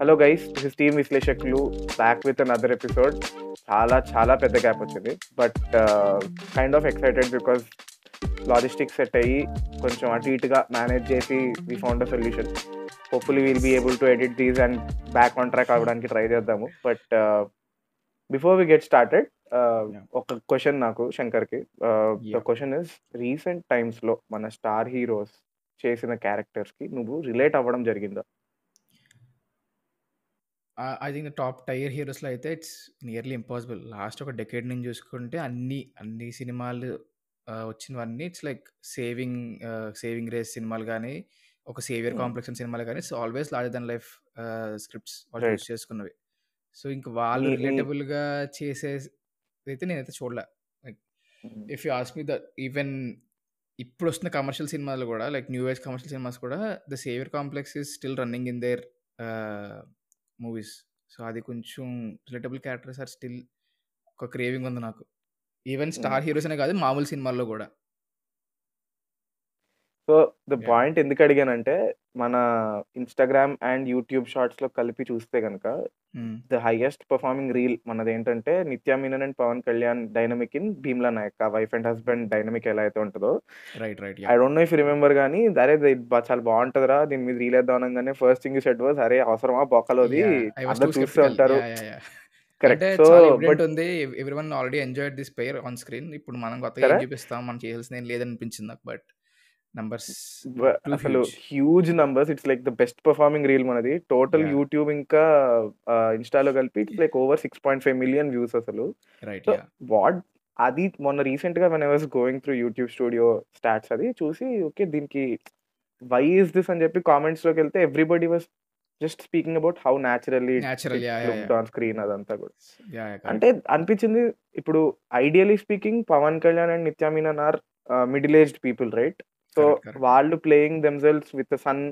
Hello guys this is team విశ్లేషకులు back with another episode చాలా చాలా పెద్ద గ్యాప్ వచ్చింది. But kind of excited because logistics set అయ్యి కొంచెం అటు ఇటుగా మేనేజ్ చేసి we found a solution hopefully will be able to edit these and back on track అవ్వడానికి ట్రై చేద్దాము. But before we get started ఒక క్వశ్చన్ నాకు శంకర్కి ద. క్వశ్చన్ ఇస్ రీసెంట్ టైమ్స్లో మన స్టార్ హీరోస్ చేసిన క్యారెక్టర్స్కి నువ్వు రిలేట్ అవ్వడం జరిగిందా? ఐ థింక్ టాప్ టైర్ హీరోస్లో అయితే ఇట్స్ నియర్లీ ఇంపాసిబుల్ లాస్ట్ ఒక డెకేడ్ నుంచి చూసుకుంటే అన్ని అన్ని సినిమాలు వచ్చినవన్నీ it's like saving saving race సినిమాలు కానీ ఒక సేవియర్ Hmm. కాంప్లెక్స్ సినిమాలు కానీ it's always larger than life scripts వాళ్ళు. యూస్ చేసుకున్నవి సో ఇంకా వాళ్ళు రిలేటబుల్గా చేసే అయితే నేనైతే చూడలే if you ask me the even ఇప్పుడు వస్తున్న కమర్షియల్ సినిమాలు కూడా like new age commercial cinemas కూడా the saviour complex is still running in their movies. So అది కొంచెం రిలేటబుల్ క్యారెక్టర్స్ ఆర్ స్టిల్ ఒక క్రేవింగ్ ఉంది నాకు. ఈవెన్ స్టార్ హీరోస్ అనే కాదు మామూలు సినిమాల్లో కూడా. So the. పాయింట్ ఎందుకు అడిగానంటే మన ఇన్స్టాగ్రామ్ అండ్ యూట్యూబ్ షార్ట్స్లో కలిపి చూస్తే కనుక ద హైయెస్ట్ పర్ఫార్మింగ్ రీల్ మనది ఏంటంటే Nitya Menon and Pawan Kalyan dynamic in Bheemla Nayak. ఆ వైఫ్ అండ్ హస్బెండ్ డైనమిక్ ఎలా అయితే ఉంటుందో. Right right I don't know if remember కానీ అరే చాలా బాగుంటుందిరా దీని మీద రీల్ వేద్దాం అనగానే ఫస్ట్ థింగ్ సెట్ వాజ్ అరే అవసరమా బొక్కలోది? అందరు చూస్తూ ఉంటారు. కరెక్ట్ సో బట్ ఉంది. Everyone already enjoyed this pair on screen ఇప్పుడు మనం కొత్తగా. చూపిస్తాం? మనం చేయాల్సిన లేదనిపించింది నాకు బట్ నంబర్స్ అసలు huge numbers it's like the best performing reel మనది. టోటల్. యూట్యూబ్ ఇంకా ఇన్స్టాలో కలిపి it's like over six point five million views అసలు. వాట్ అది మొన్న రీసెంట్గా one I was going through YouTube studio stats అది చూసి ఓకే దీనికి వై ఇస్ దిస్ అని చెప్పి కామెంట్స్లోకి వెళ్తే everybody was just speaking about how naturally. On screen అదంతా కూడా. అంటే అనిపించింది ఇప్పుడు ideally speaking Pawan Kalyan and Nitya Menon are middle aged people right so. వాళ్ళు playing themselves with son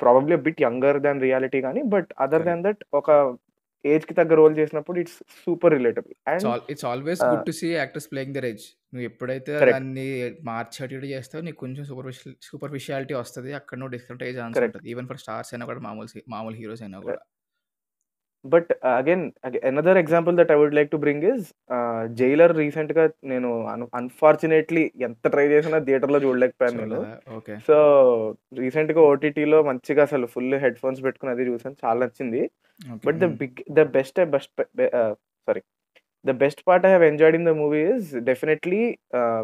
probably bit younger than reality కానీ but other than that ఒక ఏజ్కి తగ్గ రోల్ చేసినప్పుడు it's super relatable and it's always good to see actors playing their age నువ్వు ఎప్పుడైతే. దాన్ని మార్చేటి చేస్తావు నీకు కొంచెం సూపర్ఫిషియల్ సూపర్ఫిషియాలిటీ వస్తుంది అక్కడ నువ్వు డిఫరెంట్ ఏజ్ ఆన్సర్. ఉంటుంది ఈవెన్ ఫర్ స్టార్స్ అయినా కూడా మామూలు మామూలు హీరోస్ అయినా కూడా but again another example that I would like to bring is Jailer రీసెంట్గా నేను అన్ఫార్చునేట్లీ ఎంత ట్రై చేసినా థియేటర్లో చూడలేకపోయాను నేను. సో రీసెంట్గా ఓటీటీలో మంచిగా అసలు ఫుల్ హెడ్ ఫోన్స్ పెట్టుకుని అది చూసాను. చాలా నచ్చింది. But the big the best best sorry the best part I have enjoyed in the movie is definitely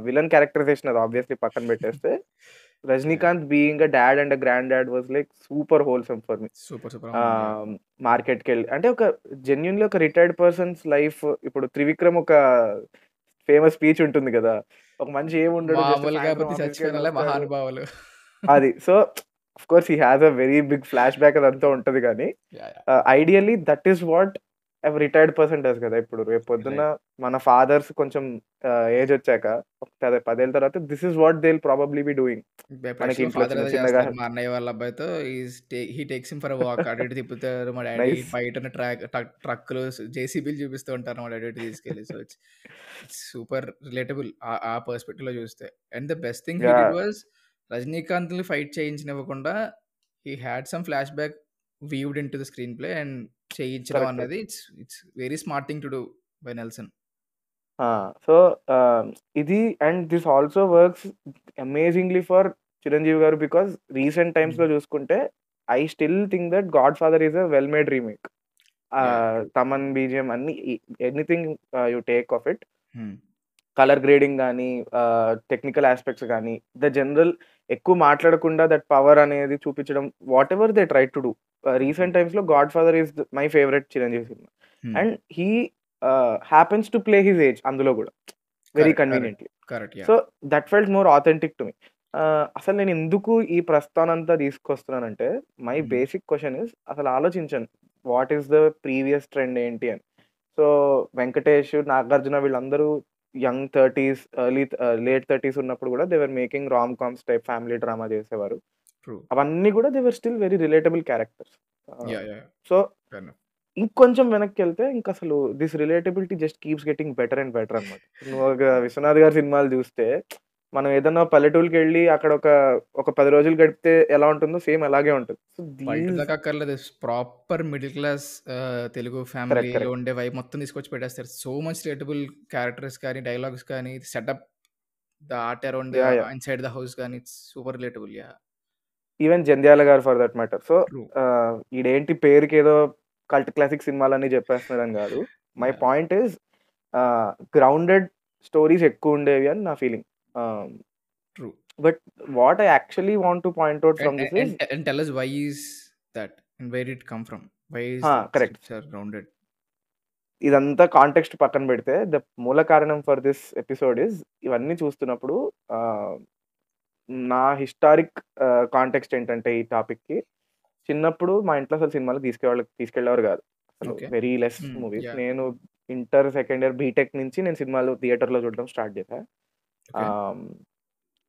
villain characterization అది ఆబ్వియస్లీ పక్కన పెట్టేస్తే. Rajinikanth being a dad and a grand dad was like super wholesome for me super super మార్కెట్కి వెళ్ళి అంటే ఒక genuinely ఒక retired person's life ఇప్పుడు త్రివిక్రమ్ ఒక ఫేమస్ స్పీచ్ ఉంటుంది కదా ఒక మనిషి ఏముండడు. మహానుభావులు అది so of course he has a very big flash back అదంతా ఉంటది కానీ. Ideally that is what retired person does కదా ఇప్పుడు. రేపు పొద్దున్న మన ఫాదర్స్ కొంచెం ఏజ్ వచ్చాక పదే పదేళ్ళ తర్వాత this is what they probably be doing మనకి అదే. మా అన్నయ్య వాళ్ళ అబ్బాయితో హీ టేక్స్ ఫర్ వాక్ అటు తిప్పుతారు మా డాడీ. బయట ట్రాక్ ట్రక్కులు జేసీబీలు చూపిస్తూ ఉంటారు మా డాడీ తీసుకెళ్ళి. సో సూపర్ రిలేటబుల్ ఆ పర్స్పెక్టివ్లో చూస్తే. And the best thing was Rajinikanth fight చేయించనివ్వకుండా he had some flash back weaved in to the screen play and చేయించడం. అన్నది it's it's very smart thing to do by Nelson. So ఇది and this also works amazingly for Chiranjeevi garu because recent టైమ్స్లో చూసుకుంటే I still think that Godfather is a well made remake. Thaman BGM అన్ని anything you take off it. Colour grading కానీ technical aspects కానీ the general ఎక్కువ మాట్లాడకుండా that power అనేది చూపించడం whatever they try to do recent టైమ్స్లో Godfather is my favourite Chiranjeevi cinema and he happens to play his age అందులో కూడా. Very conveniently so that felt more authentic to me అసలు నేను ఎందుకు ఈ ప్రస్థానం అంతా తీసుకొస్తున్నానంటే మై. బేసిక్ క్వశ్చన్ ఇస్ అసలు ఆలోచించాను. What is the previous trend ఏంటి అని. సో వెంకటేష్ నాగార్జున వీళ్ళందరూ young thirties early late thirties ఉన్నప్పుడు కూడా they were making rom coms type family drama చేసేవారు. అవన్నీ కూడా they were still very relatable characters yeah yeah so. ఇంకొంచెం వెనక్కి వెళ్తే ఇంకా అసలు this relatability just keeps getting better and better అనమాట నువ్వు విశ్వనాథ్ గారి సినిమాలు చూస్తే మనం ఏదన్నా పల్లెటూరుకెళ్ళి అక్కడ ఒక ఒక 10 రోజులు గడిపితే ఎలా ఉంటుందో సేమ్ అలాగే ఉంటది. అక్కర్లేదు. Proper middle class Telugu. ఫ్యామిలీలో. ఉండే వైబ్ మొత్తం తీసుకొచ్చి పెట్టేస్తారు. సో మచ్ రిలేటబుల్ క్యారెక్టర్స్ కానీ, డైలాగ్స్ కానీ, setup, the art around! Inside the house it's super relatable. Yeah! Even 'Jandhyala' garu for that matter. So, ఈడేంటి పేరుకేదో కల్ట్ క్లాసిక్ సినిమాలన్నీ చెప్పేస్తున్నాడని గాదు. My! Point is grounded stories ఎక్కువుండేవి అని నా feeling. But what I actually want to point out from this and tell? And where did it come from? Why is ah! That correct. Scripts are grounded? ఇదంతా context పక్కన పెడితే the మూల కారణం for this episode is ఇవన్నీ చూస్తున్నప్పుడు ఆహ్, నా historic ఆహ్, కాంటెక్స్ట్ ఏంటంటే ఈ టాపిక్‌కి చిన్నప్పుడు మా ఇంట్లో అసలు సినిమాలకు తీసుకెవాళ్ళు తీసుకెళ్ళేవారు గాదు. అసలు okay. Very less hmm. Movies. Yeah! నేను ఇంటర్ సెకండ్ ఇయర్ బీటెక్ నుంచి నేను సినిమాలు థియేటర్‌లో చూడడం స్టార్ట్ చేశా. ఓకే. ఆహ్,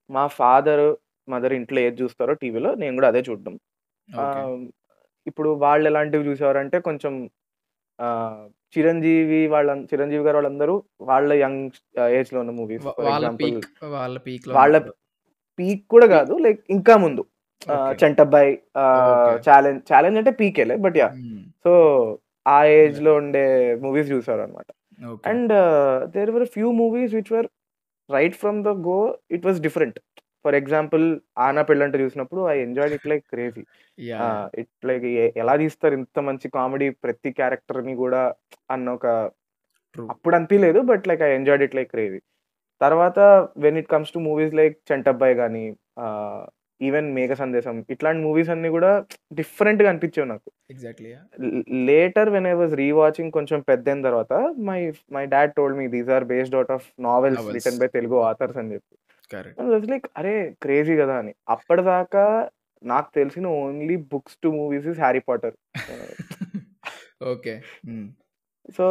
మా ఫాదర్, మదర్ ఇంట్లో ఏది చూస్తారో టీవీలో నేను గూడా అదే చూడడం. ఓకే. ఆహ్, ఇప్పుడు వాళ్ళు ఎలాంటివి చూసేవారంటే కొంచెం ఆహ్, చిరంజీవి వాళ్ళ చిరంజీవి గారు వాళ్ళందరూ వాళ్ళ యంగ్ ఆహ్, ఏజ్‌లో ఉన్న మూవీస్. వా ఫర్ వాళ్ళ ఎగ్జాంపుల్ పీక్ వాళ్ళ పీక్‌లో వాళ్ళ ఉన్నప్పుడు. పీక్ కూడా పీక్ గాదు. లైక్ ఇంకా ముందు. 'చంటబ్బాయ్'. 'ఛాలెంజ్' 'ఛాలెంజ్' అంటే పీకేలే బట్ యాహ్! హ్మ్. So, ah yeah! ఏజ్‌లో ఉండే movies చూసారనమాట. Okay. And there were few movies which were right from the go it was different. For example 'Ahanaa Pellanta' చూసినప్పుడు I enjoyed it like crazy. It like ఎలా తీస్తారు ఇంత మంచి comedy ప్రతి క్యారెక్టర్‌ని గూడా అన్న ఒక. అప్పుడు అనిపియలేదు. But like I enjoyed it like crazy. తర్వాత when it comes to movies like 'Chantabbai' ah, even 'Megha సందేశం' ఇట్లాంటి మూవీస్ అన్నీ గూడా డిఫరెంట్‌గా అనిపించేవి నాకు. Exactly. Later when I was rewatching కొంచెం పెద్దయిన తర్వాత my my dad told me these are based out of novels. Written by Telugu authors అని చెప్పి. లైక్ అరే! క్రేజీ గదా! అని. అప్పటిదాకా నాకు తెలిసిన only books to movies is 'Harry Potter'. Okay. So,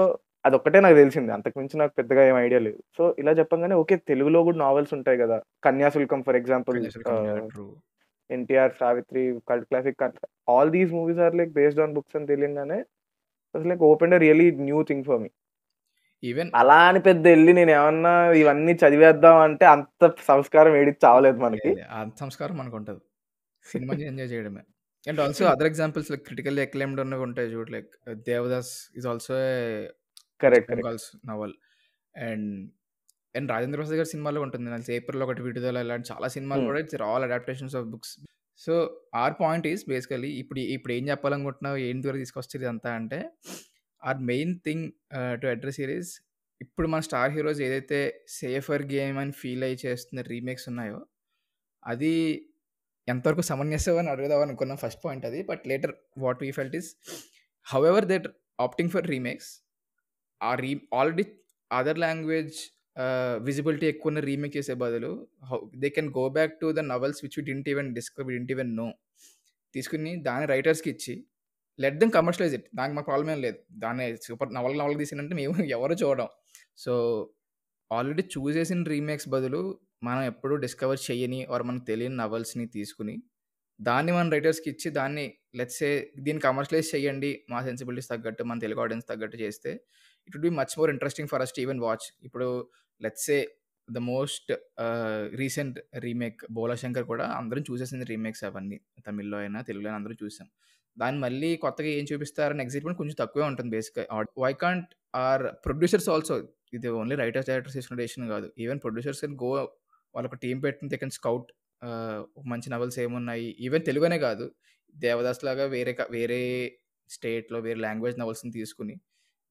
అదొక్కటే నాకు తెలిసింది. అంతకు మించి నాకు పెద్దగా ఏం ఐడియా లేదు. సో, ఇలా చెప్పంగానే ఓకే. తెలుగులో గూడా నావెల్స్ ఉంటాయి గదా! 'Kanyasulkam' for example. 'NTR', 'Savitri' cult classic all these movies are like based on books అని తెలియంగానే like opened a really new thing for me. Even అలా అని పెద్ద ఎళ్ళి నేనేమన్నా ఇవన్నీ చదివేద్దాం అంటే అంత సంస్కారం ఏడిచ్చి చావలేదు మనకి. అంత సంస్కారం మనకుంటది. సినిమాని ఎంజాయ్ చేయడమే. And also other examples like critically acclaimed ఉన్నవి ఉంటాయి చూడు. Like 'Devdas' is also a correct. Calls novel. And and 'Rajendra Prasad' గారి సినిమాలో ఉంటుంది. నాకు 'ఏప్రిల్ ఒకటి విడుదల' ఇలాంటి చాలా సినిమాలు. కూడా it's all adaptations of books. So, our point is basically ఇప్పుడు ఇప్పుడు ఏం చెప్పాలనుకుంటున్నావు? ఏంటి వరకు తీసుకొచ్చారు ఇదంతా అంటే our main thing to address here is ఇప్పుడు మన స్టార్ హీరోస్ ఏదైతే సేఫర్ గేమ్ అని ఫీల్ అయ్యి చేస్తున్న రీమేక్స్ ఉన్నాయో, అది ఎంతవరకు సమంజసం అని అడుగుదాం అనుకున్నాం ఫస్ట్ పాయింట్ అది. But later what we felt is however they are opting for remakes ah re already other language visibility ఎక్కువ ఉన్న రీమేక్ చేసే బదులు how they can go back to the novels which didn't even discover didn't even know. తీసుకుని దాని రైటర్స్‌కి ఇచ్చి let them commercialise it. దానికి మాకు problem ఏం లేదు. దాన్ని సూపర్ నవల్ నవల్ తీసినంటే మేము ఎవరు చూడడం సో, ఆల్రెడీ చూస్ చేసిన రీమేక్స్ బదులు మనం ఎప్పుడూ డిస్కవర్ చేయని ఆర్ మనకు తెలియని నవల్స్‌ని తీసుకుని దాన్ని మన రైటర్స్‌కి ఇచ్చి దాన్ని లెట్స్ దీన్ని కమర్షియలైజ్ చేయండి. మా సెన్సిబిలిటీస్ తగ్గట్టు, మన తెలుగు ఆడియన్స్ తగ్గట్టు చేస్తే it would be much more interesting for us to even watch. ఇప్పుడు let's say the most recent remake 'Bhola Shankar' కూడా అందరం చూసేసింది రీమేక్స్ అవన్నీ. తమిళ్‌లో అయినా, తెలుగులో అయినా అందరూ చూసాం. దాన్ని మళ్ళీ కొత్తగా ఏం చూపిస్తారని ఎగ్జైట్మెంట్ కొంచెం తక్కువే ఉంటుంది బేసిక్‌గా. Why can't our producers also ఇది ఓన్లీ రైటర్స్, డైరెక్టర్స్ తీసుకునే డెసిషన్ కాదు. ఈవెన్ ప్రొడ్యూసర్స్ కెన్ గో వాళ్ళొక టీం పెట్టిన దే కెన్ స్కౌట్ మంచి నవల్స్ ఏమున్నాయి. ఈవెన్ తెలుగునే కాదు. 'దేవదాస్' లాగా వేరే వేరే స్టేట్‌లో వేరే లాంగ్వేజ్ నవల్స్‌ని తీసుకుని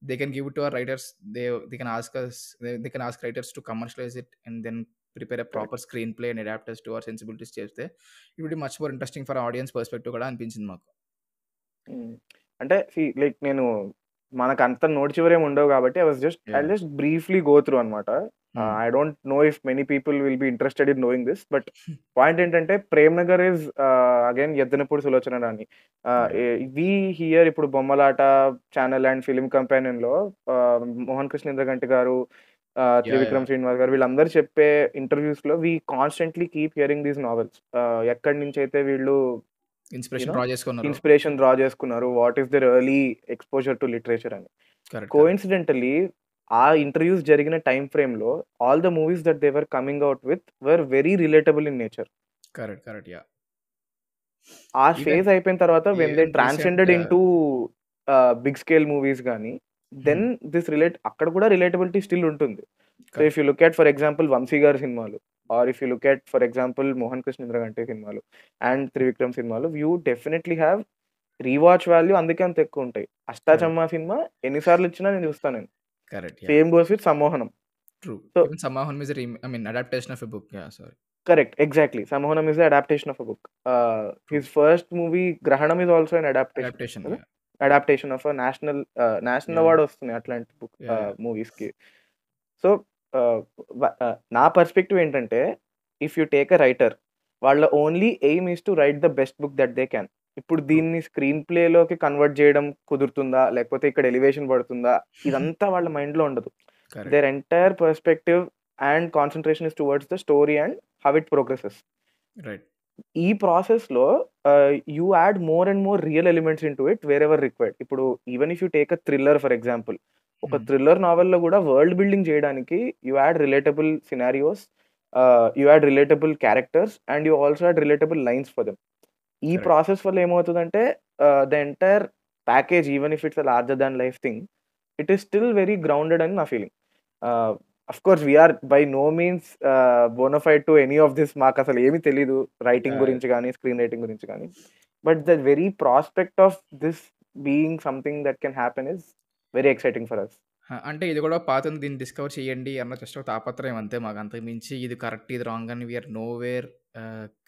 they can give it to our writers. They they can ask us they can ask writers to commercialise it and then prepare a. Proper screen play and adapt to our sensibilities చేస్తే it be much more interesting for audience perspective కూడా అనిపించింది మాకు. హ్మ్. అంటే like నేను మనకంత నోటి చివరేమి ఉండవు కాబట్టి I was just I! Just briefly go through అనమాట. I don't know if many people will be interested in knowing this. But point ఏంటంటే 'Prem Nagar' ah, again Yaddanapudi Sulochana! A we here ఇప్పుడు 'Bommalata' channel and film కంపానియన్‌లో ah, Mohan Krishna Indraganti గారు! Trivikram yeah! Srinivas గారు వీళ్ళందరూ చెప్పే ఇంటర్వ్యూస్‌లో we constantly keep hearing these novels. ఎక్కడి నుంచైతే వీళ్ళు యూ ఇన్‌స్పిరేషన్ నో డ్రా చేసుకున్నారో. ఇన్‌స్పిరేషన్ డ్రా చేసుకున్నారు. What is their early exposure to literature అని. కరెక్ట్. ఆ ఇంటర్వ్యూస్ జరిగిన టైం ఫ్రేమ్‌లో all the movies that they were coming out with were very relatable in nature. Correct. Correct. Yeah! ఆ even phase అయిపోయిన తర్వాత when they even recent transcended into ah, big scale movies గాని, then హ్మ్. This relate అక్కడ కూడా relatability still ఉంటుంది. So, correct. If you look at for example 'Vamsi' గారి సినిమాలు or if you look at for example 'Mohan Krishna Indraganti' సినిమాలు and 'Trivikram' సినిమాలు you definitely have rewatch value అందుకే అంత ఎక్కువ ఉంటాయి. కరెక్ట్. 'అష్టాచమ్మా' సినిమా ఎన్ని సార్లు ఇచ్చినా నేను చూస్తా నేను. Correct. Same goes with 'Sammohanam'. True. So a ream I mean adaptation of a book. Yeah! Sorry. Correct. Exactly. 'Sammohanam' is adaptation of a book. His first movie 'Grahanam' is also an adaptation adaptation. Of national national! Award వస్తున్నాయి అట్లాంటి book yeah! మూవీస్‌కి. So, నా perspective ఏంటంటే if you take a writer వాళ్ళ only aim is to write the best book that they can. ఇప్పుడు. దీన్ని screen ప్లేలోకి convert చేయడం కుదురుతుందా? లేకపోతే ఇక్కడ ఎలివేషన్ పడుతుందా? ఇదంతా వాళ్ళ మైండ్‌లో ఉండదు. Their entire perspective and concentration is towards the story and how it progresses. Right. ఈ ప్రాసెస్‌లో you add more and more real elements into it wherever required. ఇప్పుడు even if you take a thriller for example. ఒక. Thriller నావెల్‌లో కూడా world building చేయడానికి you add relatable scenarios you add relatable characters and you also add relatable lines for them. ఈ correct. Process వల్ల ఏమవుతదంటే the entire package even if it's larger than life thing it is still very grounded అని నా feeling. Ah, of course we are by no means bona fide to any of this మాకసలు ఏమి తెలీదు. Writing! గురించి గాని, screen writing గురించి గాని. But the very prospect of this being something that can happen is very exciting for us. అంటే ఇది కూడా పాతది దీన్ని డిస్కవర్ చేయండి అన్న జస్ట్ ఒక తాపత్రయం అంతే మాకు. అంతకు మించి ఇది కరెక్ట్, ఇది రాంగ్ అని we are nowhere ah,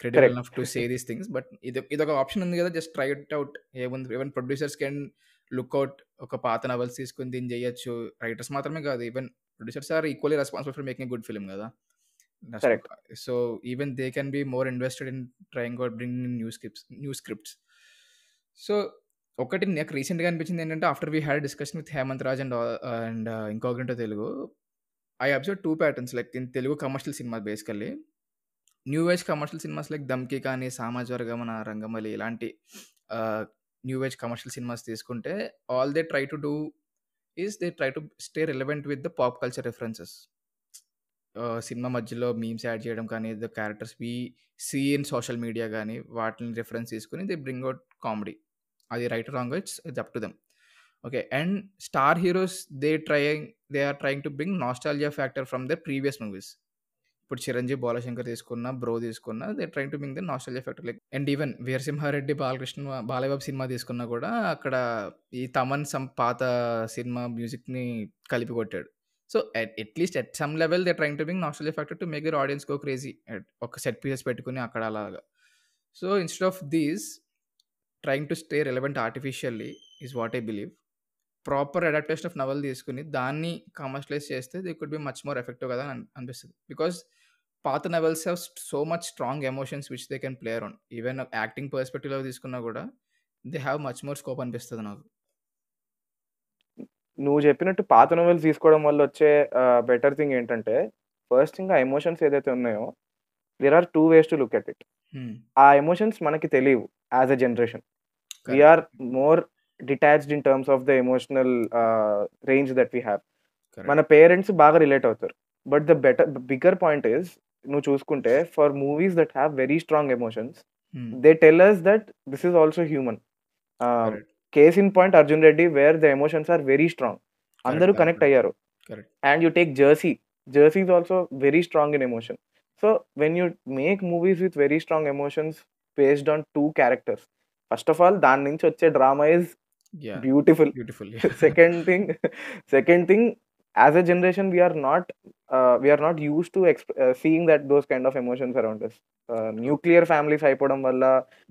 credible correct. Enough to say these things. But ఇది ఇదొక ఆప్షన్ ఉంది కదా! Just try it out. ఏముంది even producers can look out ఒక పాత నవెల్స్ తీసుకొని దీన్ని చేయొచ్చు. రైటర్స్ మాత్రమే కాదు even producers are equally responsible for making good film కదా! So, even they can be more invested in trying out bringing in new scripts new scripts. So, ఒకటి నాకు రీసెంట్‌గా అనిపించింది ఏంటంటే after we had discussion with Hemanth Raj and and incognito Telugu. I observed 2 patterns like in Telugu commercial cinema basically. New age commercial cinemas like 'Dhamki' కానీ, 'సామాజిక రంగమలి' ఇలాంటి new age commercial cinemas తీసుకుంటే all they try to do is they try to stay relevant with the pop culture references. Cinema మధ్యలో memes add చేయడం కానీ, the characters we see in social media కానీ వాటిని reference తీసుకొని they bring out comedy. అది right wrong it's it's up to them. Okay. And star heroes they trying they are trying to bring nostalgia factor from the previous movies. ఇప్పుడు 'చిరంజీవి', 'బాలశంకర్' తీసుకున్న, 'bro' తీసుకున్న they trying to bring the nostal effect like and even 'Veera Simha Reddy', 'Balakrishna' Balayya Babu cinema తీసుకున్నా కూడా అక్కడ ఈ Thaman some పాత cinema మ్యూజిక్‌ని కలిపి కొట్టాడు. So, at at least at some level they trying to bring nostal factor to make your audience go crazy. ఒక set pieces పెట్టుకుని అక్కడ అలాగా. So, instead of these trying to stay relevant artificially is what I believe. Proper adaptation of novel తీసుకుని దాన్ని commercialise చేస్తే they could be much more effective కదా అని అనిపిస్తుంది బికాస్ పాత novels have so much strong emotions which they can play around. Even acting పర్స్పెక్టివ్‌లో తీసుకున్నా కూడా they have much more scope అనిపిస్తది నాకు. నువ్వు చెప్పినట్టు పాత నోవెల్స్ తీసుకోవడం వల్ల వచ్చే బెటర్ థింగ్ ఏంటంటే ఫస్ట్ థింగ్ ఆ ఎమోషన్స్ ఏదైతే ఉన్నాయో there are 2 ways to look at it. ఆ ఎమోషన్స్ మనకి తెలీవు as a generation. We correct. Are more detached in terms of the emotional range that we have. మన. పేరెంట్స్ బాగా relate అవుతారు. But the better bigger point is నువ్వు చూసుకుంటే for movies that have very strong emotions. They tell us that this is also human. Case in point 'Arjun Reddy' where the emotions are very strong. అందరూ. Connect. అయ్యారు. And you take 'Jersey'. 'Jersey' is also very strong in emotion. So, when you make movies with very strong emotions based on 2 characters first of all దాని నుంచి వచ్చే drama yeah! Beautiful. Beautiful. Second thing second thing as a generation we are not ah, we are not used to exp ah, seeing that those kind of emotions around us. Ah, nuclear families అయిపోవడం వల్ల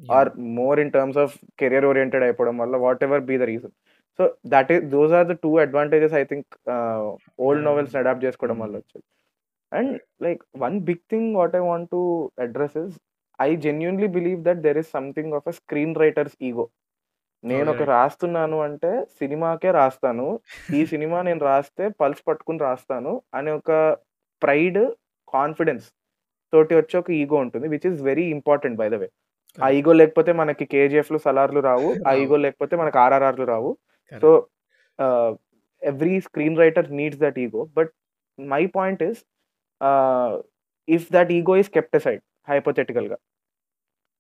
are yeah! More in terms of career oriented అయిపోవడం వల్ల whatever be the reason. So, that is those are the 2 advantages I think ah, old and నోవెల్స్‌ని adapt చేసుకోవడం వల్ల hmm. వచ్చాయి. And like one big thing what I want to address is I genuinely believe that there is something of a screen writers ego. నేనొక right. రాస్తున్నాను అంటే సినిమాకే రాస్తాను. ఈ cinema నేను రాస్తే పల్స్ పట్టుకొని రాస్తాను అనే ఒక ప్రైడ్, కాన్ఫిడెన్స్ తోటి వచ్చే ఒక ఈగో ఉంటుంది. Which is very important by the way. ఆ. ఈగో లేకపోతే మనకి 'కేజీఎఫ్‌లు, సలార్‌లు' రావు. ఆ. ఈగో లేకపోతే మనకు 'ఆర్ఆర్ఆర్‌లు' రావు. So, every screen writer needs that ego but my point is if that ego is kept side హైపోథెటికల్గా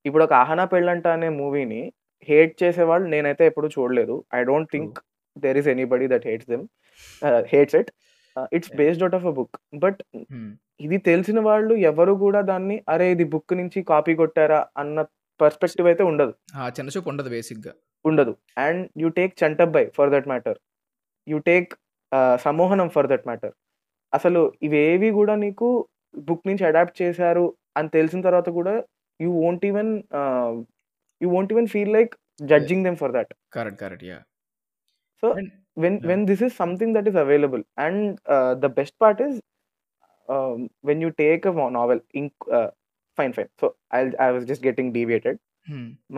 ఇప్పుడు ఒక ఆహనా పెళ్ళంట అనే మూవీని హేట్ చేసేవాళ్ళు నేనైతే ఎప్పుడు చూడలేదు. I don't think there is anybody that hates them hates it it's. Based out of a book but. ఇది తెలిసిన వాళ్ళు ఎవరు కూడా దాన్ని అరే ఇది బుక్ నుంచి కాపీ కొట్టారా? అన్న పర్స్పెక్టివ్ అయితే ఉండదు. ఆ చిన్న చూపు ఉండదు బేసిక్గా ఉండదు. And you take Chantabbai for that matter you take Sammohanam for that matter అసలు ఇవేవి కూడా నీకు బుక్ నుంచి అడాప్ట్ చేశారు అని తెలిసిన తర్వాత కూడా you won't even you want even feel like judging them for that correct correct yeah so when when this is something that is available and the best part is when you take a novel ink fine fine so I I was just getting deviated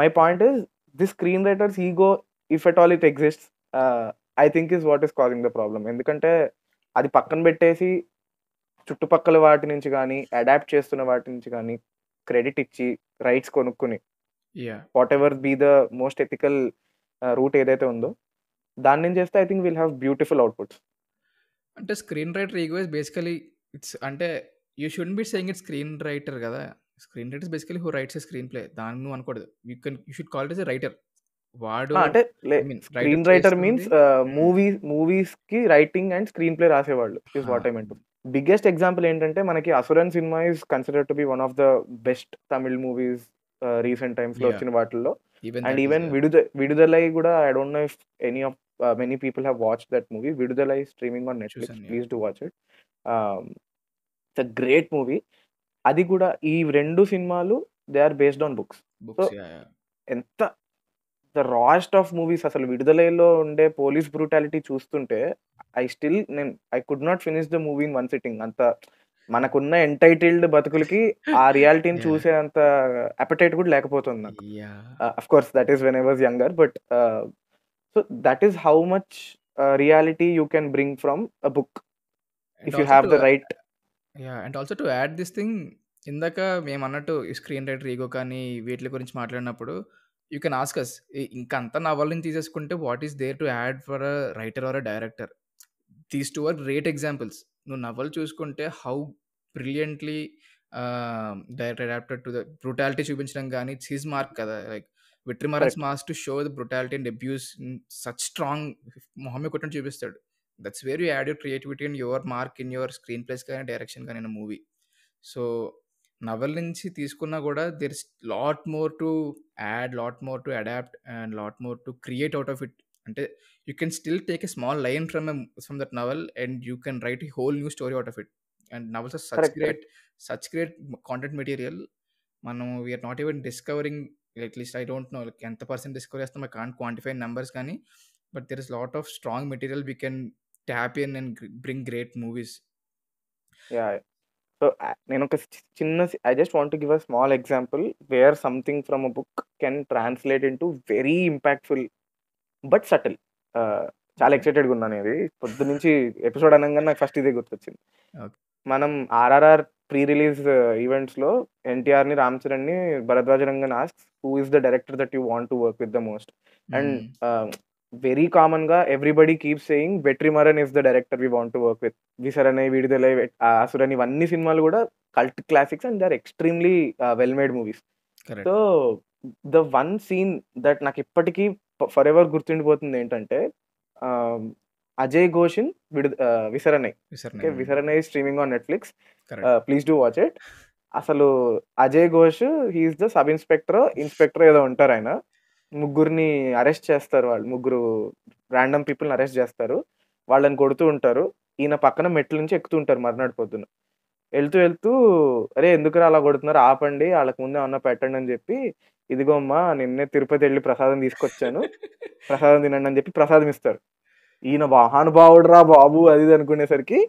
my point is this screen writers ego if at all it exist I think is what is causing the problem ఎందుకంటే అది పక్కన పెట్టేసి చుట్టుపక్కల వాటి నుంచి కానీ adapt చేస్తున్న వాటి నుంచి కానీ క్రెడిట్ ఇచ్చి రైట్స్ కొనుక్కుని whatever be the most ethical route ఏదైతే ఉందో దాని నుంచి చేస్తే I think will have beautiful outputs అంటే screen writer ego is basically it's అంటే you should be saying it screen writer కదా. Screen writer basically who writes screenplay దాన్ని నువ్వు అనకూడదు you can you should call it writer వాడు అంటే screen writer writer. Means movie మూవీస్కి writing and screenplay రాసేవాళ్ళు is what I. మెంట్ biggest example ఏంటంటే మనకి Asuran cinema is consider to be one of the best Tamil movies recent టైమ్స్లో Yeah. వచ్చిన వాటిల్లో. అండ్ ఈవెన్ విడుద విడుదలై కూడా I don't know if any of many people have watch that movie Viduthalai streaming on Netflix yeah. Please to watch it it's a great movie అది కూడా ఈ రెండు సినిమాలు they are based on books books ఎంత the rest of movies అసలు విడుదలలో ఉండే police brutality చూస్తుంటే ఐ స్టిల్ నేను I could not finish the movie in one sitting అంత మనకున్న ఎంటైటిల్డ్ బతుకులకి ఆ రియాలిటీని Yeah. చూసే అంత అపటైట్ కూడా లేకపోతుంది నాకు. Of course that is when I was younger but so that is how much reality you can bring from a book if you have the right and also to add this thing ఇందాక మేము అన్నట్టు screen writer ego కానీ వీటి గురించి మాట్లాడినప్పుడు you can ask అస్ ఇంకా అంత నవల్ని తీసేసుకుంటే what is there to add for a writer or a director these two are great examples నువ్వు నవల్ చూసుకుంటే how brilliantly direct adapted to the brutality చూపించడం కానీ ఇట్స్ హిజ్ మార్క్ కదా like Vetrimaran's mass to show the brutality and abuse such strong మొహమ్మే కొట్టని చూపిస్తాడు. That's where you add your creativity and your mark in your screenplay కానీ direction కానీ movie. So novel నుంచి తీసుకున్నా కూడా there is lot more to add lot more to adapt and lot more to create out of it అంటే you can still take a small line from from that novel and you can write ఈ whole new story out of it and novels are such great such great content material మనం we're not even discovering at least I don't know ఎంత percent discover చేస్తాం I can't quantify numbers కానీ but there is lot of strong material we can tap in and bring great movies yeah so నేను ఒక చిన్న I just want give a small example where something from a book can translate into very impactful but subtle చాలా. ఎక్సైటెడ్గా ఉన్నాను ఇది పొద్దు నుంచి episode అనగానే నాకు ఫస్ట్ ఇదే గుర్తొచ్చింది. మనం ఆర్ఆర్ఆర్ ప్రీ రిలీజ్ ఈవెంట్స్లో ఎన్టీఆర్ని Ram చరణ్ని Bharadwaj Rangan ask who is the director that you want to work with the most and very కామన్గా everybody keep saying Vetrimaran is the director we want to work with Visaranai Viduthalai అసురని ఇవన్నీ సినిమాలు కూడా cult classics and they are extremely well made movies so the one scene that నాకు ఇప్పటికీ for ever గుర్తుండిపోతుంది ఏంటంటే అజయ్ ఘోషిన్ విడు Visaranai okay Visaranai streaming on Netflix please do watch it అసలు Ajay Ghosh he's the sub inspector inspector ఏదో ఉంటారు ఆయన. ముగ్గురిని అరెస్ట్ చేస్తారు వాళ్ళు ముగ్గురు ర్యాండమ్ పీపుల్ని అరెస్ట్ చేస్తారు. వాళ్ళని కొడుతూ ఉంటారు. ఈయన పక్కన మెట్ల నుంచి ఎక్కుతూ ఉంటారు మర్నాడు పొద్దున వెళ్తూ వెళ్తూ అరే ఎందుకురా అలా కొడుతున్నారు? ఆపండి వాళ్ళకి ముందే అన్న పెట్టండి అని చెప్పి ఇదిగో అమ్మా నిన్నే తిరుపతి వెళ్ళి ప్రసాదం తీసుకొచ్చాను. ప్రసాదం తినండి అని చెప్పి ప్రసాదం ఇస్తారు. ఈయన మహానుభావుడు రా బాబు అది ఇది అనుకునేసరికి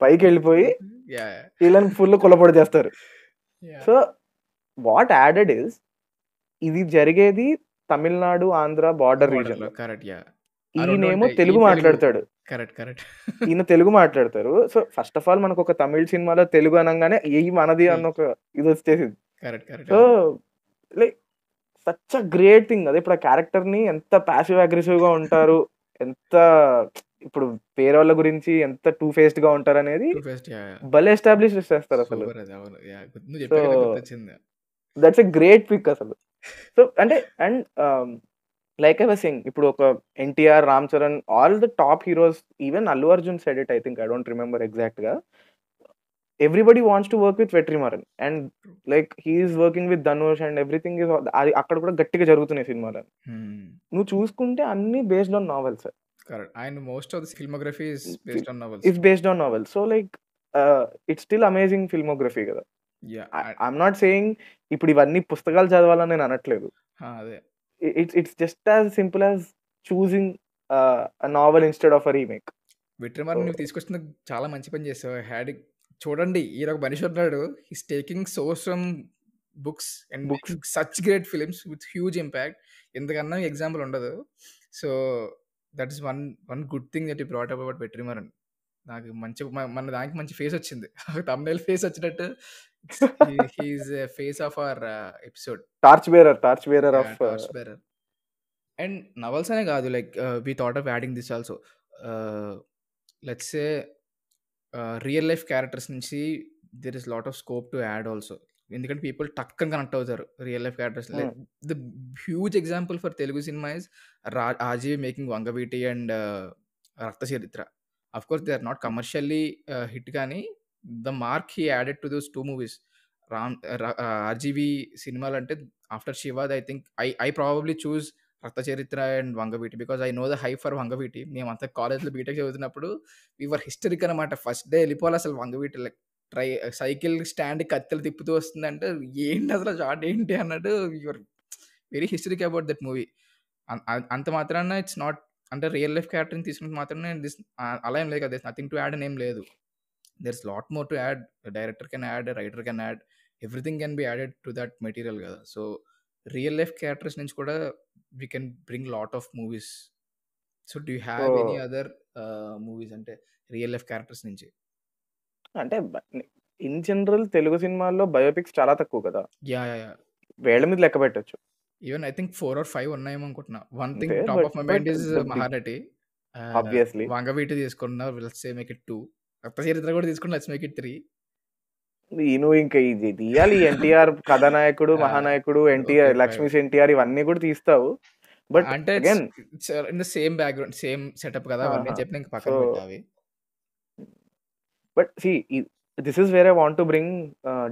పైకి వెళ్ళిపోయి వీళ్ళని ఫుల్ కొలపడి చేస్తారు. సో వాట్ యాడెడ్ ఇస్ ఇది జరిగేది Tamil Nadu Andhra border region correct ఈయనేమో తెలుగు మాట్లాడతాడు. కరెక్ట్ కరెక్ట్ ఈయన తెలుగు మాట్లాడతారు. సో ఫస్ట్ ఆఫ్ ఆల్ మనకు ఒక తమిళ సినిమాలో తెలుగు అనగానే ఏ మనది అన్న ఒక ఇది వచ్చేసింది. Correct correct so like such a great thing అదే ఇప్పుడు ఆ క్యారెక్టర్ని ఎంత ప్యాసివ్ అగ్రెసివ్గా ఉంటారు ఎంత ఇప్పుడు వేరే వాళ్ళ గురించి ఎంత టూ ఫేస్డ్గా ఉంటారు అనేది భలే ఎస్టాబ్లిష్ చేస్తారు అసలు. దట్స్ ఎ గ్రేట్ పిక్ అసలు. సో అంటే అండ్ లైక్ ఐ సింగ్ ఇప్పుడు ఒక NTR Ram Charan all the top heroes even Allu Arjun said it I think I don't remember ఎగ్జాక్ట్గా everybody wants to work with Vetrimaran and like he's working with Dhanush and everything is అది అక్కడ కూడా గట్టిగా జరుగుతున్నాయి సినిమాలు. నువ్వు చూసుకుంటే అన్ని based on novels correct and most of the filmography is based on novels it's based on novels so like it's still amazing filmography కదా. ఐఎమ్ నాట్ సేయింగ్ ఇప్పుడు ఇవన్నీ పుస్తకాలు చదవాలని నేను అనట్లేదు. అదే. Just as simple as choosing uh, a novel instead of a remake. విట్రిమార్ నువ్వు తీసుకొచ్చిన చాలా మంచి పని చేసావు. హ్యాడ్ చూడండి ఈయన ఒక మనిషి ఉన్నాడు. His taking source from books and Books. Such great films with huge impact ఎందుకన్నా ఎగ్జాంపుల్ ఉండదు. So that is one one good thing that ఈ బ్రాట్ అప్ అబౌట్ వెట్రిమారన్. నాకు మంచి మన దానికి మంచి ఫేస్ వచ్చింది. తమ్నేల్ ఫేస్ వచ్చినట్టు he's face of our episode bearer, torch bearer of uh, torch bearer and novels అనే కాదు like we thought of adding this also let's say real life characters నుంచి there is lot of scope to add also ఎందుకంటే people టక్కని connect అవుతారు real life characters the huge example for Telugu cinema is RGV making Vangaveeti and Raktha Charitra of course they are not commercially hit కానీ the mark he added to those two movies. Ram RGV సినిమాలు అంటే after శివాద్ I think I I probably choose Raktha Charitra and Vangaveeti because I know the high for Vangaveeti. మేము అంతా కాలేజ్లో BTech చదువుతున్నప్పుడు we're hysteric అనమాట first day వెళ్ళిపోవాలి అసలు Vangaveeti like try cycle stand కత్తెలు తిప్పుతూ వస్తుందంటే ఏంటి అసలు షార్ట్ ఏంటి అన్నట్టు your very historic about that movie. అంత మాత్రాన ఇట్స్ నాట్ అంటే రియల్ లైఫ్ క్యారెక్టర్ని తీసుకున్న మాత్రమే దిస్ అలా ఏం లేదు కదా నథింగ్ టు యాడ్ అని ఏం లేదు. There is lot more to add director can add writer can add everything can be added to that material కదా. సో రియల్ లైఫ్ క్యారెక్టర్స్ నుంచి కూడా we can bring lot of movies so do have any other movies అంటే real life characters నుంచి? అంటే in general Telugu సినిమాల్లో biopics చాలా తక్కువ కదా. యా యా వేళ్ళ మీద లెక్క పెట్టచ్చు. Even I think four or five ఉన్నాయేమో అనుకుంటున్నా. One thing top of my mind is Mahanati Obviously. Vangaveeti తీసుకున్నా let's say make it two Rakta Charitra కూడా తీసుకున్నా లెట్స్ మేక్ ఇట్ త్రీ ఇంకా ఇది తీయాలి. ఎన్టీఆర్ కథానాయకుడు మహానాయకుడు ఎన్టీఆర్ లక్ష్మీస్ ఎన్టీఆర్ ఇవన్నీ కూడా తీస్తావు. బట్ అంటే in the same background same setup కదా. అవన్నీ. చెప్పిన ఇంక పక్కన పెట్టావి but see this is where I want to bring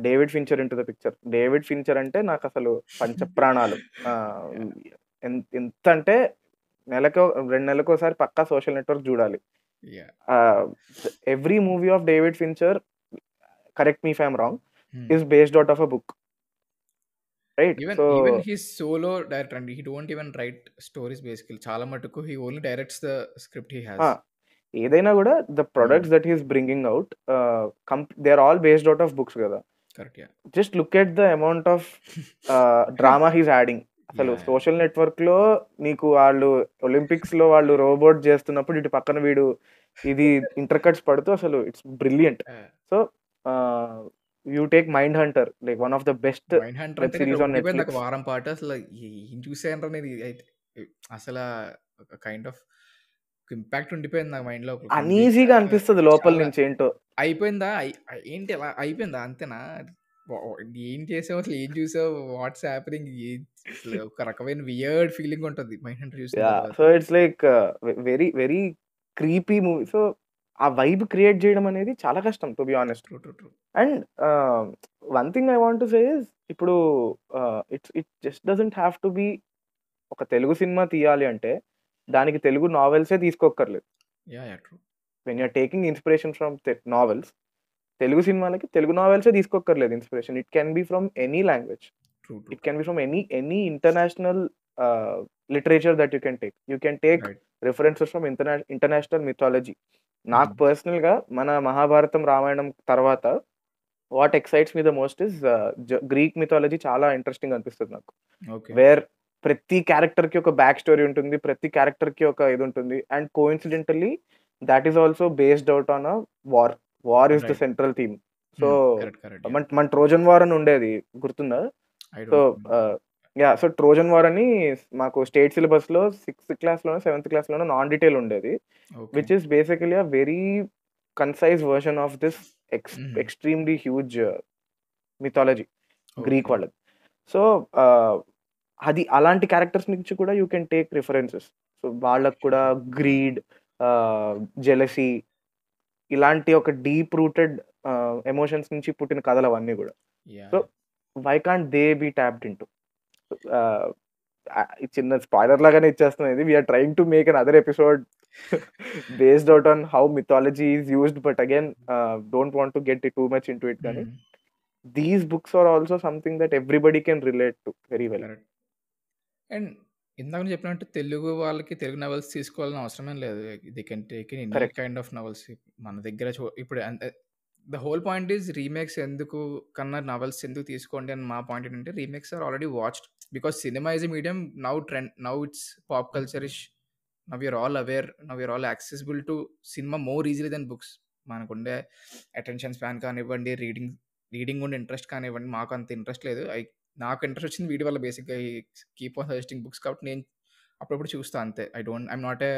David Fincher into the picture David Fincher అంటే నాకు అసలు పంచ ప్రాణాలు. ఆ, ఎన్- ఎంత అంటే నెలకు రెండు నెలలకు ఒకసారి పక్కా సోషల్ నెట్వర్క్ చూడాలి. ya every movie of David Fincher correct me if I'm wrong is based out of a book right even so even he solo director అండి he don't even write stories basically చాలా మటుకు he only directs the script he has ఏదైనా కూడా the products that he's bringing out they are all based out of books కదా correct ya just look at the amount of drama he's adding అసలు. Social నెట్వర్క్లో నీకు వాళ్ళు ఒలింపిక్స్లో వాళ్ళు robot చేస్తున్నప్పుడు ఇటు పక్కన వీడు ఇది ఇంటర్ కట్స్ పడుతూ అసలు it's brilliant so you take Mindhunter like one of the best ఉండిపోయింది Netflix. ఒక వారం పాటు అసలు ఏం చూసాను అనేది అసలు కైండ్ ఆఫ్ ఇంపాక్ట్ ఉండిపోయింది నాకు మైండ్లో అనీజీగా weeks. అనిపిస్తుంది లోపల. నుంచి ఏంటో అయిపోయిందా అయి- అయి- ఏంటి అలా అయిపోయిందా అంతేనా ఏం చేసావు అసలు ఏం చూసావు? What's happening? ఒక రకమైన వియర్డ్ ఫీలింగ్ ఉంటుంది. మైండ్ యా తర్వాత. So it's like very very creepy movie so ఆ వైబ్ క్రియేట్ చేయడం అనేది చాలా కష్టం to be honest true true true and one thing I want to say is ఇప్పుడు it's it just doesn't have to be ఒక Telugu cinema తీయాలి అంటే దానికి తెలుగు నావెల్సే తీసుకోక్కర్లేదు. Yeah yeah true when you're taking inspiration from novels Telugu సినిమాలకి తెలుగు నావెల్సే తీసుకోక్కర్లేదు inspiration. It can be from any language it can be from any any international literature that you can take you can take references from ఇంటర్నా international mythology నాకు Mhm. పర్సనల్గా మన మహాభారతం రామాయణం తర్వాత what excites me the most is Greek mythology చాలా interesting అనిపిస్తుంది నాకు. Where ప్రతి క్యారెక్టర్కి ఒక బ్యాక్ స్టోరీ ఉంటుంది ప్రతి క్యారెక్టర్కి ఒక ఇది ఉంటుంది. And coincidentally that is also based out on a war war is the. Central theme so మన మన ట్రోజన్ వార్ అని ఉండేది గుర్తుందా? So yeah so Trojan war అని మాకు స్టేట్ సిలబస్లో సిక్స్త్ క్లాస్ లోనో సెవెంత్ క్లాస్ లోనో నాన్ డీటెయిల్ ఉండేది. Which is basically a very concise version of this X. Extremely huge mythology Greek వాళ్ళది. సో అది అలాంటి క్యారెక్టర్స్ నుంచి కూడా you can take references so వాళ్ళకు కూడా గ్రీడ్ జెలసీ ఇలాంటి ఒక డీప్ రూటెడ్ ఎమోషన్స్ నుంచి పుట్టిన కథలు అవన్నీ కూడా. So why can't they be tapped into చిన్న స్పాయిలర్ లాగానే ఇచ్చేస్తున్నాయి ఇది we're trying to make another episode based out on how mythology is used but again don't want to get it too much into it కానీ these books are also something that everybody can relate to very well and ఇందాక నేను చెప్పినట్టు తెలుగు వాళ్ళకి Telugu novels తీసుకోవాలని అవసరమే లేదు. They can take in any Correct. Kind of novels మన దగ్గర చూ- ఇప్పుడు the whole point is remakes ఎందుకు కన్నా నవల్స్ ఎందుకు తీసుకోండి అని మా పాయింట్ ఏంటంటే remakes are already watched because cinema is medium now trend now it's pop culture is now you're all aware now you're all accessible to cinema more easily than books మనకుండే attention span కానివ్వండి reading reading ఉండే interest కానివ్వండి మాకు అంత interest లేదు. I నాకు interest వచ్చింది వీడి వల్ల బేసిక్గా ఈ కీప్ ఆన్ సజెస్టింగ్ బుక్స్ కాబట్టి నేను అప్పుడప్పుడు చూస్తా అంతే. I don't I'm not a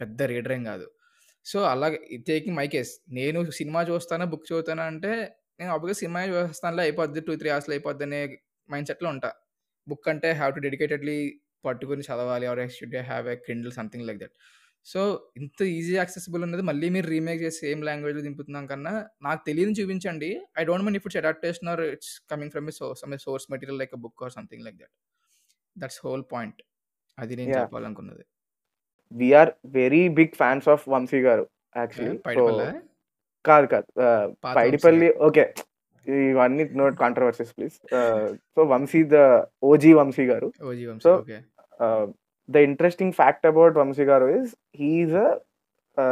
పెద్ద రీడర్ ఏం కాదు. సో అలాగే టేకింగ్ మై కేస్ నేను సినిమా చూస్తానా బుక్ చదువుతానా అంటే నేను అప్పుడు సినిమా చూస్తానులే అయిపోద్ది టూ త్రీ అవర్స్లో అయిపోద్ది అనే మైండ్ సెట్లో ఉంటా. బుక్ అంటే హ్యావ్ టు డెడికేటెడ్లీ పట్టుకుని చదవాలి or should have a Kindle something like that so ఇంత ఈజీ యాక్సెసిబుల్ ఉన్నది మళ్ళీ మీరు రీమేక్ చేసి సేమ్ లాంగ్వేజ్లో దింపుతున్నాం కన్నా నాకు తెలియని చూపించండి. I don't mean if it's adaptation or it's coming from some source material like book or something like that. That's whole point. అది నేను. చెప్పాలనుకున్నది. We're very big fans of Vamshi garu actually so కాదు కాదు. పాత Paidipally okay ఇవన్నీ note controversies please so Vamshi the OG Vamshi garu. Okay the interesting fact about Vamshi garu is he's a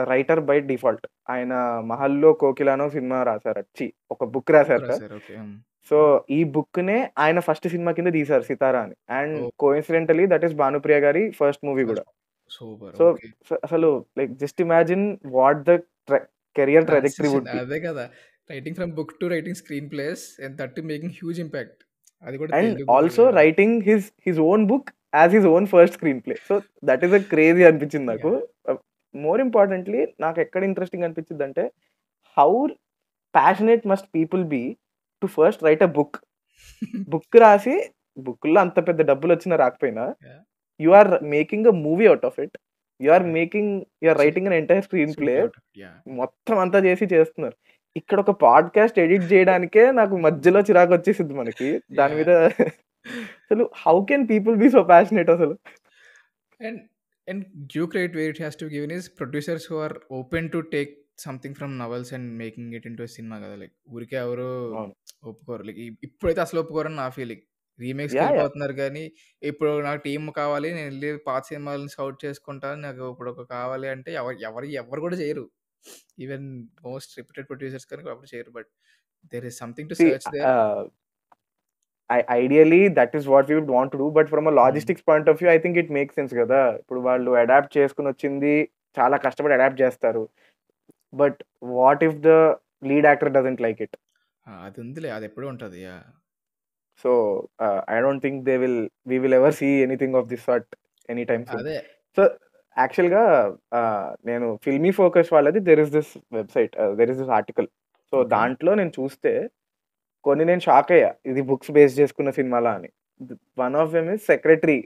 writer by default. ఆయన మహల్లో కోకిలానో cinema రాశారు. చి ఒక book రాశారు సో ఈ బుక్ నే ఆయన ఫస్ట్ సినిమా కింద తీశారు సితారా అని. And. Coincidentally that is Bhanupriya గారి ఫస్ట్ మూవీ కూడా. సో అసలు like just imagine what the career trajectory would be. అదే కదా. Writing from book to writing screenplays and that making huge impact. అది కూడా and also writing his his own book as his own first screenplay so that is a crazy అనిపించింది నాకు. More importantly నాకు ఎక్కడ interesting అనిపించింది అంటే how passionate must people be to first write a book book రాసి బుక్లో అంత పెద్ద డబ్బులు వచ్చినా రాకపోయినా. You are making a movie out of it you are making you are writing an entire screenplay మొత్తం అంతా చేసి చేస్తున్నారు. ఇక్కడ ఒక పాడ్కాస్ట్ ఎడిట్ చేయడానికే నాకు మధ్యలో చిరాకు వచ్చేసింది మనకి. దాని. మీద అసలు how can people be so passionate అసలు? And and due credit where it has to given is producers who are open to take something from novels and making it into cinema కదా లైక్ ఊరికే ఎవరు. ఒప్పుకోరు. Like ఇప్పుడైతే అసలు ఒప్పుకోరని నా feeling remakes. వెళ్ళిపోతున్నారు కానీ ఇప్పుడు నాకు టీం కావాలి నేను వెళ్ళి పాత సినిమాలను సౌట్ చేసుకుంటా నాకు ఇప్పుడు ఒక కావాలి అంటే ఎవరు ఎవరు ఎవరు కూడా చేయరు. ఈవెన్ మోస్ట్ రిప్యూటెడ్ ప్రొడ్యూసర్స్ కానీ అప్పుడు చేయరు but there is something to search there ideally that is what you want do but from a logistics point of view I think it make sense కదా. ఇప్పుడు వాళ్ళు అడాప్ట్ చేసుకుని వచ్చింది చాలా కష్టపడి అడాప్ట్ చేస్తారు. But what if the lead actor doesn't like it అది ఉందిలే అది ఎప్పుడూ ఉంటుంది so I don't think they will we will ever see anything of this sort any time so యాక్చువల్గా నేను ఫిల్మీ ఫోకస్ వాళ్ళది there is this website there is this article so. దాంట్లో నేను చూస్తే కొన్ని నేను షాక్ అయ్యా. ఇది బుక్స్ బేస్ చేసుకున్న సినిమాలా అని. One of them is Secretary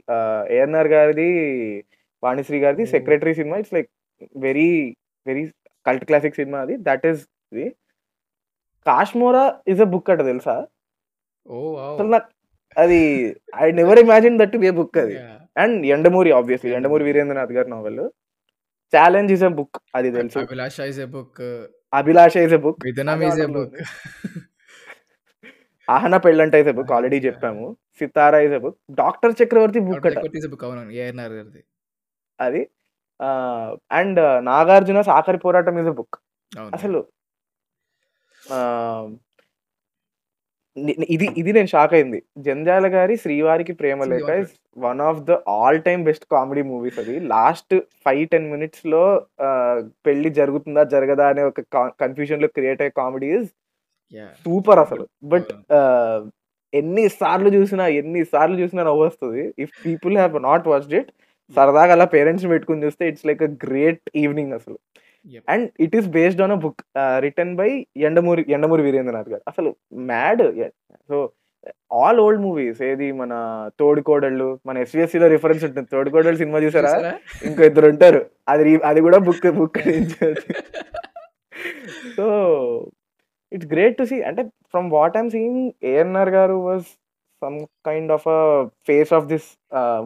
ANR గారిది వాణిశ్రీ గారిది. Secretary cinema. It's like very very cult classic cinema అది. దట్ ఈస్ ఇది. కాశ్మోరా ఇస్ అ బుక్ అట తెలుసా? అసలు నాకు అది I never imagine that be book అది. అండ్ ఎండమూరి ఆబ్వియస్లీ ఎండమూరి వీరేంద్రనాథ్ గారి novel Challenge is a book అది తెలుసు. Abhilasha is a book Abhilasha is a book విధనం అది ఈజ్ ఎ ఆర్డర్లో book ఆహన Pellanta is a book already. చెప్పాము Sitara is book Doctor Chakravarthy book అట is a book అవును ఏఎన్ఆర్ గారిది. అది అండ్ నాగార్జున సాకరి పోరాటం ఇస్ బుక్. అసలు ఇది ఇది నేను షాక్ అయింది. జంజాల గారి Srivariki Prema. Is one of the all time best comedy movies అది. లాస్ట్ ఫైవ్ టెన్ మినిట్స్లో పెళ్ళి జరుగుతుందా జరగదా అనే ఒక కన్ఫ్యూజన్లో క్రియేట్ అయ్యే కామెడీ ఇస్ సూపర్ అసలు. బట్ ఎన్ని సార్లు చూసినా ఎన్ని సార్లు చూసినా నవ్వు వస్తుంది if people have not watched it సరదాగా అలా పేరెంట్స్ పెట్టుకుని చూస్తే it's like a great evening అసలు. And it is based on a book written by Yandamuri Yandamuri Veerendranath garu. అసలు mad so all old movies ఏది మన తోడుకోడళ్ళు మన SVSC లో రిఫరెన్స్ ఉంటుంది. తోడుకోడళ్ళు సినిమా చూసారా? ఇంకో ఇద్దరు ఉంటారు. అది అది కూడా book book so it's great to see అంటే from what I'm seeing ANR garu was some kind of a face of this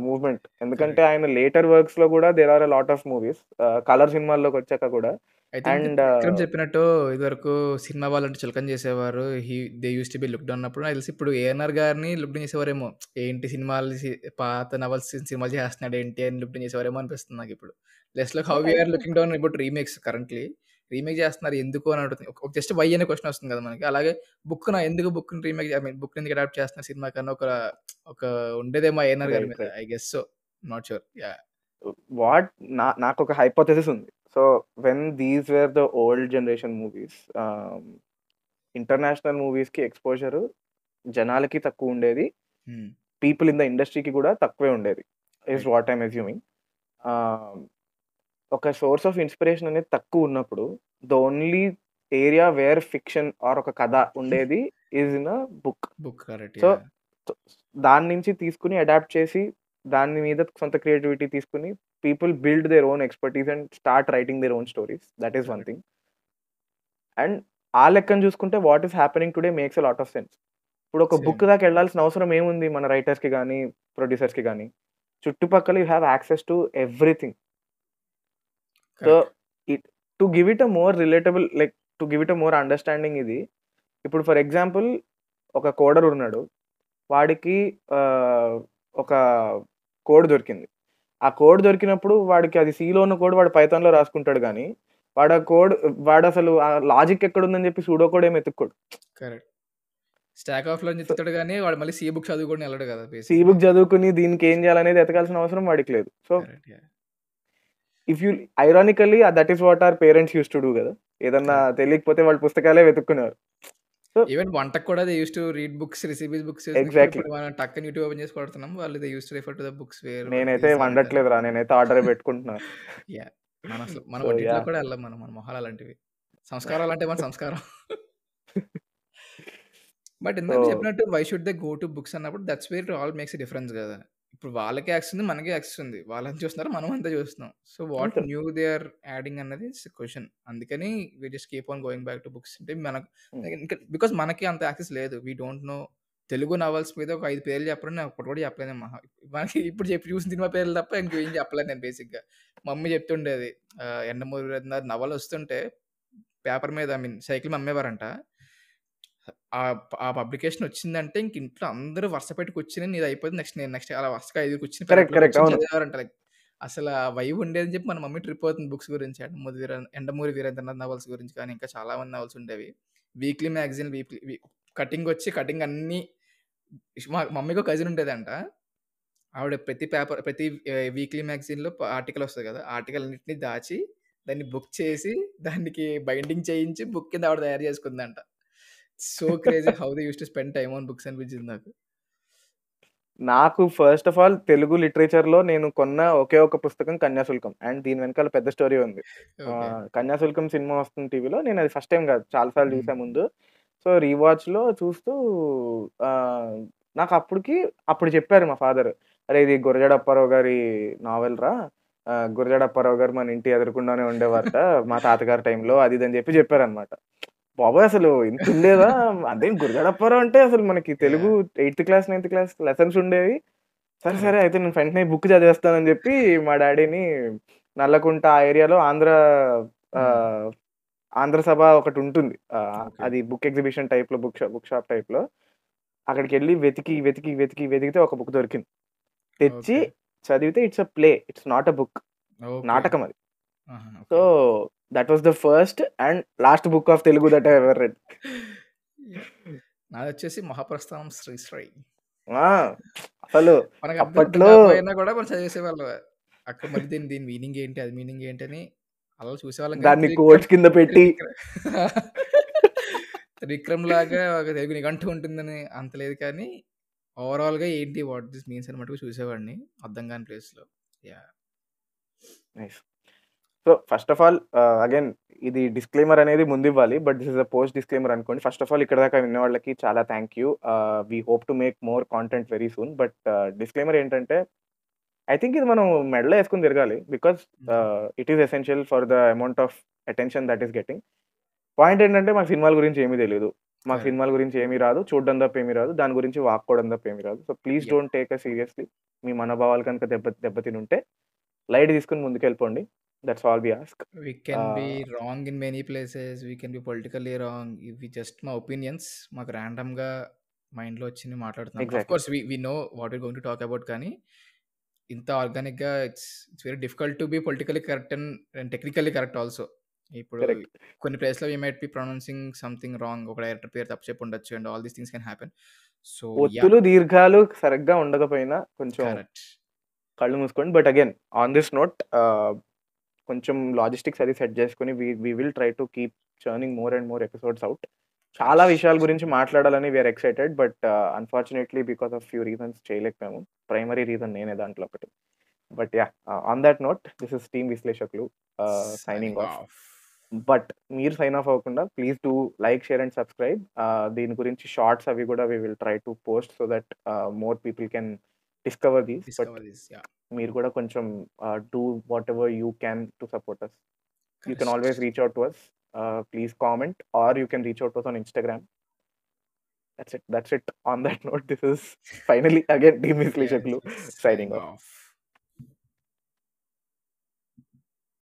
movement ఎందుకంటే ఆయన లేటర్ వర్క్స్లో కూడా there are a lot of movies colour సినిమాల్లోకి వచ్చాక కూడా. అండ్ విక్రమ్ చెప్పినట్టు ఇదివరకు సినిమా వాళ్ళంటే చులకన చేసేవారు. He they use to be look down అన్నప్పుడు నాకు తెలిసి ఇప్పుడు ఏఎన్ఆర్ గారిని లుక్ డౌన్ చేసేవారేమో. ఏంటి సినిమాలు పాత నవల్స్ సినిమా చేస్తున్నాడు ఏంటి అని లుక్ డౌన్ చేసేవారేమో అనిపిస్తుంది నాకు ఇప్పుడు. Less like how we're looking down about remakes currently remake చేస్తున్నారు ఎందుకు అని అడుగుతుంది. ఒక జస్ట్ వై అనే క్వశ్చన్ వస్తుంది కదా మనకి. అలాగే బుక్ నా ఎందుకు book remake I mean book ఎందుకు అడాప్ట్ చేస్తున్నారు సినిమా కన్నా ఒక ఒక ఉండేదేమో ఏఎన్ఆర్ గారి మీద. I guess so not sure yeah what నా నాకు ఒక హైపోథెసిస్ ఉంది so when these were the old generation movies international మూవీస్కి ఎక్స్పోజర్ జనాలకి తక్కువ ఉండేది. పీపుల్ ఇన్ ద ఇండస్ట్రీకి కూడా తక్కువే ఉండేది ఇస్ వాట్ ఐమ్ అజ్యూమింగ్ ఒక సోర్స్ ఆఫ్ ఇన్స్పిరేషన్ అనేది తక్కువ ఉన్నప్పుడు the only area where fiction or ఒక కథ ఉండేది is in a book book so దాని నుంచి తీసుకుని అడాప్ట్ చేసి దాని మీద సొంత క్రియేటివిటీ తీసుకుని people build their own expertise and start writing their own stories that is one thing and ఆ లెక్కను చూసుకుంటే what is happening today makes a lot of sense ఇప్పుడు ఒక బుక్ దాకా వెళ్ళాల్సిన అవసరం ఏముంది మన రైటర్స్కి కానీ ప్రొడ్యూసర్స్కి కానీ చుట్టుపక్కల you have access to everything so it to give it a more relatable like to give it a more understanding ఇది ఇప్పుడు ఫర్ ఎగ్జాంపుల్ ఒక కోడర్ ఉన్నాడు వాడికి ఒక కోడ్ దొరికింది. ఆ కోడ్ దొరికినప్పుడు వాడికి అది సీలో ఉన్న కోడ్ వాడు పైథాన్లో రాసుకుంటాడు కానీ వాడు ఆ కోడ్ వాడు అసలు ఆ లాజిక్ ఎక్కడ ఉందని చెప్పి సూడో కోడ్ ఏమి ఎత్తుక్కోడు. కరెక్ట్ స్టాక్ ఆఫ్లో చెప్తాడు కానీ వాడు మళ్ళీ సి బుక్ చదువుకొని వెళ్ళడు కదా సి బుక్ చదువుకుని దీనికి ఏం చేయాలనేది ఎతకాల్సిన అవసరం వాడికి లేదు. So if you ironically that is what our parents use to do కదా. ఏదన్నా తెలియకపోతే వాళ్ళ పుస్తకాలే వెతుక్కునేవారు. సో ఈవెన్ వంటకు కూడా they use to read books recipes books exactly మనం టక్కని యూట్యూబ్ ఓపెన్ చేసి కొడుతున్నాం వాళ్ళు they use to refer to the books where నేనైతే ఈజీ అంటారు వండట్లేదురా నేనైతే ఆర్డర్ పెట్టుకుంటున్నా. యా మన అసలు మన యా కూడా వెళ్ళాం మనం మన మొహాలు అలాంటివి. సంస్కారాలు అంటే మన సంస్కారం. బట్ సో ఇందాక చెప్పినట్టు why should they go to books అన్నప్పుడు that's where all makes difference కదా. ఇప్పుడు వాళ్ళకి యాక్సెస్ ఉంది మనకి యాక్సెస్ ఉంది. వాళ్ళని చూస్తున్నారు మనం అంతా చూస్తున్నాం. So what new they are adding అన్నది క్వశ్చన్. అందుకని we just keep on going back to books అంటే మనకు బికాస్ మనకి అంత యాక్సెస్ లేదు. We don't know Telugu novels మీద ఒక ఐదు పేర్లు చెప్పడం నేను ఒకటి కూడా చెప్పలేను. మహా మనకి ఇప్పుడు చెప్పి చూసిన సినిమా పేర్లు తప్ప ఇంకేం చెప్పలేదు నేను బేసిక్గా మమ్మీ చెప్తుండేది ఎండమూరి నవల్ వస్తుంటే పేపర్ మీద ఐ మీన్ సైకిల్ అమ్మేవారంట. ఆ ఆ పబ్లికేషన్ వచ్చిందంటే ఇంక ఇంట్లో అందరూ వరుస పెట్టి కూర్చుని నీది అయిపోయింది. నెక్స్ట్ నేను నెక్స్ట్ అలా వరుసగా ఐదు అవును. చదివారంట లైక్ అసలు ఆ వైబ్ ఉండేది చెప్పి మన మమ్మీ ట్రిప్ అవుతుంది బుక్స్ గురించి. ఎండమూరి వీర ఎండమూరి వీరేంద్రనాథ్ నవల్స్ గురించి కానీ ఇంకా చాలా మంది నవల్స్ ఉండేవి. వీక్లీ మ్యాగజైన్ వీక్లీ కటింగ్ వచ్చి కటింగ్ అన్ని మా మమ్మీకి ఒక కజిన్ ఉండేదంట. ఆవిడ ప్రతి పేపర్ ప్రతి వీక్లీ మ్యాగజైన్లో ఆర్టికల్ వస్తుంది కదా ఆర్టికల్ అన్నింటినీ దాచి దాన్ని బుక్ చేసి దానికి బైండింగ్ చేయించి బుక్ కింద ఆవిడ తయారు చేసుకుందంట. So crazy how they use to spend time on books అనిపించింది నాకు. నాకు ఫస్ట్ ఆఫ్ ఆల్ తెలుగు లిటరేచర్లో నేను కొన్న ఒకే ఒక పుస్తకం కన్యాశుల్కం అండ్ దీని వెనకాల పెద్ద స్టోరీ ఉంది. కన్యాశుల్కం సినిమా వస్తుంది టీవీలో. నేను అది ఫస్ట్ టైం కాదు చాలాసార్లు మ్మ్. చూసా ముందు. సో రీవాచ్లో చూస్తూ నాకు అప్పటికి అప్పుడు చెప్పారు మా ఫాదర్ అరే ఇది గురజాడ అప్పారావు గారి నావెల్ రా. గురజాడ అప్పారావు గారు మన ఇంటి ఎదురుకుండానే ఉండేవారట మా తాతగారి టైంలో అది ఇది అని చెప్పి చెప్పారనమాట బాబోయ్ అసలు ఇంత ఉండేదా? అదే గురజాడ అప్పారావు అంటే అసలు మనకి Telugu eighth class ninth class lessons ఉండేవి. సరే సరే అయితే నేను వెంటనే బుక్ చదివేస్తానని చెప్పి మా డాడీని నల్లకుంట ఆ ఏరియాలో ఆంధ్ర ఆ, ఆంధ్ర సభ ఒకటి ఉంటుంది. అది బుక్ ఎగ్జిబిషన్ టైప్లో బుక్ షాప్ బుక్ షాప్ టైప్లో అక్కడికి వెళ్ళి వెతికి వెతికి వెతికి వెతికితే ఒక బుక్ దొరికింది. తెచ్చి చదివితే it's a play it's not a book. నాటకం అది. So that was the first and last book of Telugu that I ever read నాది వచ్చేసి మహాప్రస్థానం శ్రీ శ్రీ అసలు అప్పట్లో కూడా మనం చదివేసేవాళ్ళం అక్కడ మరి దీని దీని మీనింగ్ ఏంటి అది మీనింగ్ ఏంటి అని అలా చూసేవాళ్ళం దాన్ని కోట్స్ కింద పెట్టి విక్రమ్ లాగా ఒక తెలుగు నిఘంటు ఉంటుందని అంత లేదు కానీ ఓవరాల్‌గా ఏంటి వాట్ దిస్ మీన్స్ అని మటుకు చూసేవాడిని అర్థం కాని ప్లేస్‌లో. Yeah! Nice. So, first of all again ఇది డిస్క్లైమర్ అనేది ముందివ్వాలి. But this is a post disclaimer అనుకోండి. ఫస్ట్ ఆఫ్ ఆల్ ఇక్కడి దాకా విన్న వాళ్ళకి చాలా thank you. We hope to make more content very soon. But disclaimer ఏంటంటే, ఐ థింక్ ఇది మనం మెడలో యేసుకొని తిరగాలి. ఆహ్, it is essential for the amount of attention that is getting. Point ఏంటంటే మాకు సినిమాల గురించి ఏమీ తెలీదు. మాకు. సినిమాల గురించి ఏమీ రాదు. చూడడం తప్ప ఏమీ రాదు. దాని గురించి వాక్కోవడం తప్ప ఏమీ రాదు. So, please! Don't take us seriously. మీ మనోభావాలు కనుక దెబ్బ దెబ్బతినుంటే లైట్ తీసుకొని ముందుకెళ్ళిపోండి. That's all we ask. We can be wrong in many places. We can be politically wrong. ఇవి జస్ట్ మా ఒపీనియన్స్. మాకు ర్యాండమ్‌గా మైండ్‌లో వచ్చినవి మాట్లాడుతున్నాం. Of. Course we we know what we're going to talk about కానీ, ఇంత ఆర్గానిక్‌గా it's it's very difficult to be politically correct and and technically correct also. ఇప్పుడు. కొన్ని ప్లేస్‌లో we might be pronouncing something wrong. ఒక డైరెక్టర్ పేరు తప్పు చెప్పి ఉండొచ్చు and all these things can happen. So! ఒత్తులు, దీర్ఘాలు సరిగ్గా ఉండకపోయినా కొంచెం. కళ్ళు మూసుకోండి. But again on this note కొంచెం లాజిస్టిక్స్ అది సెట్ చేసుకొని we we will try to keep churning more and more episodes out. చాలా. విషయాల గురించి మాట్లాడాలని we are excited. But unfortunately because of few reasons చేయలేకపోయాము. Primary reason నేనే దాంట్లో ఒకటి. But yeah! On that note this is team Vishleshakulu signing off. But మీరు sign off అవ్వకుండా please do like, share and subscribe. దీని గురించి shorts అవి కూడా we will try to post so that more people can discover these. But discover this. Yeah! మీరు కూడా కొంచెం ఆహ్, do whatever you can to support us. You can always correct. Reach out to us. Ah, please comment or you can reach out to us on Instagram. That's it. That's it. On that note this is finally again team yes. Vishleshakulu yes.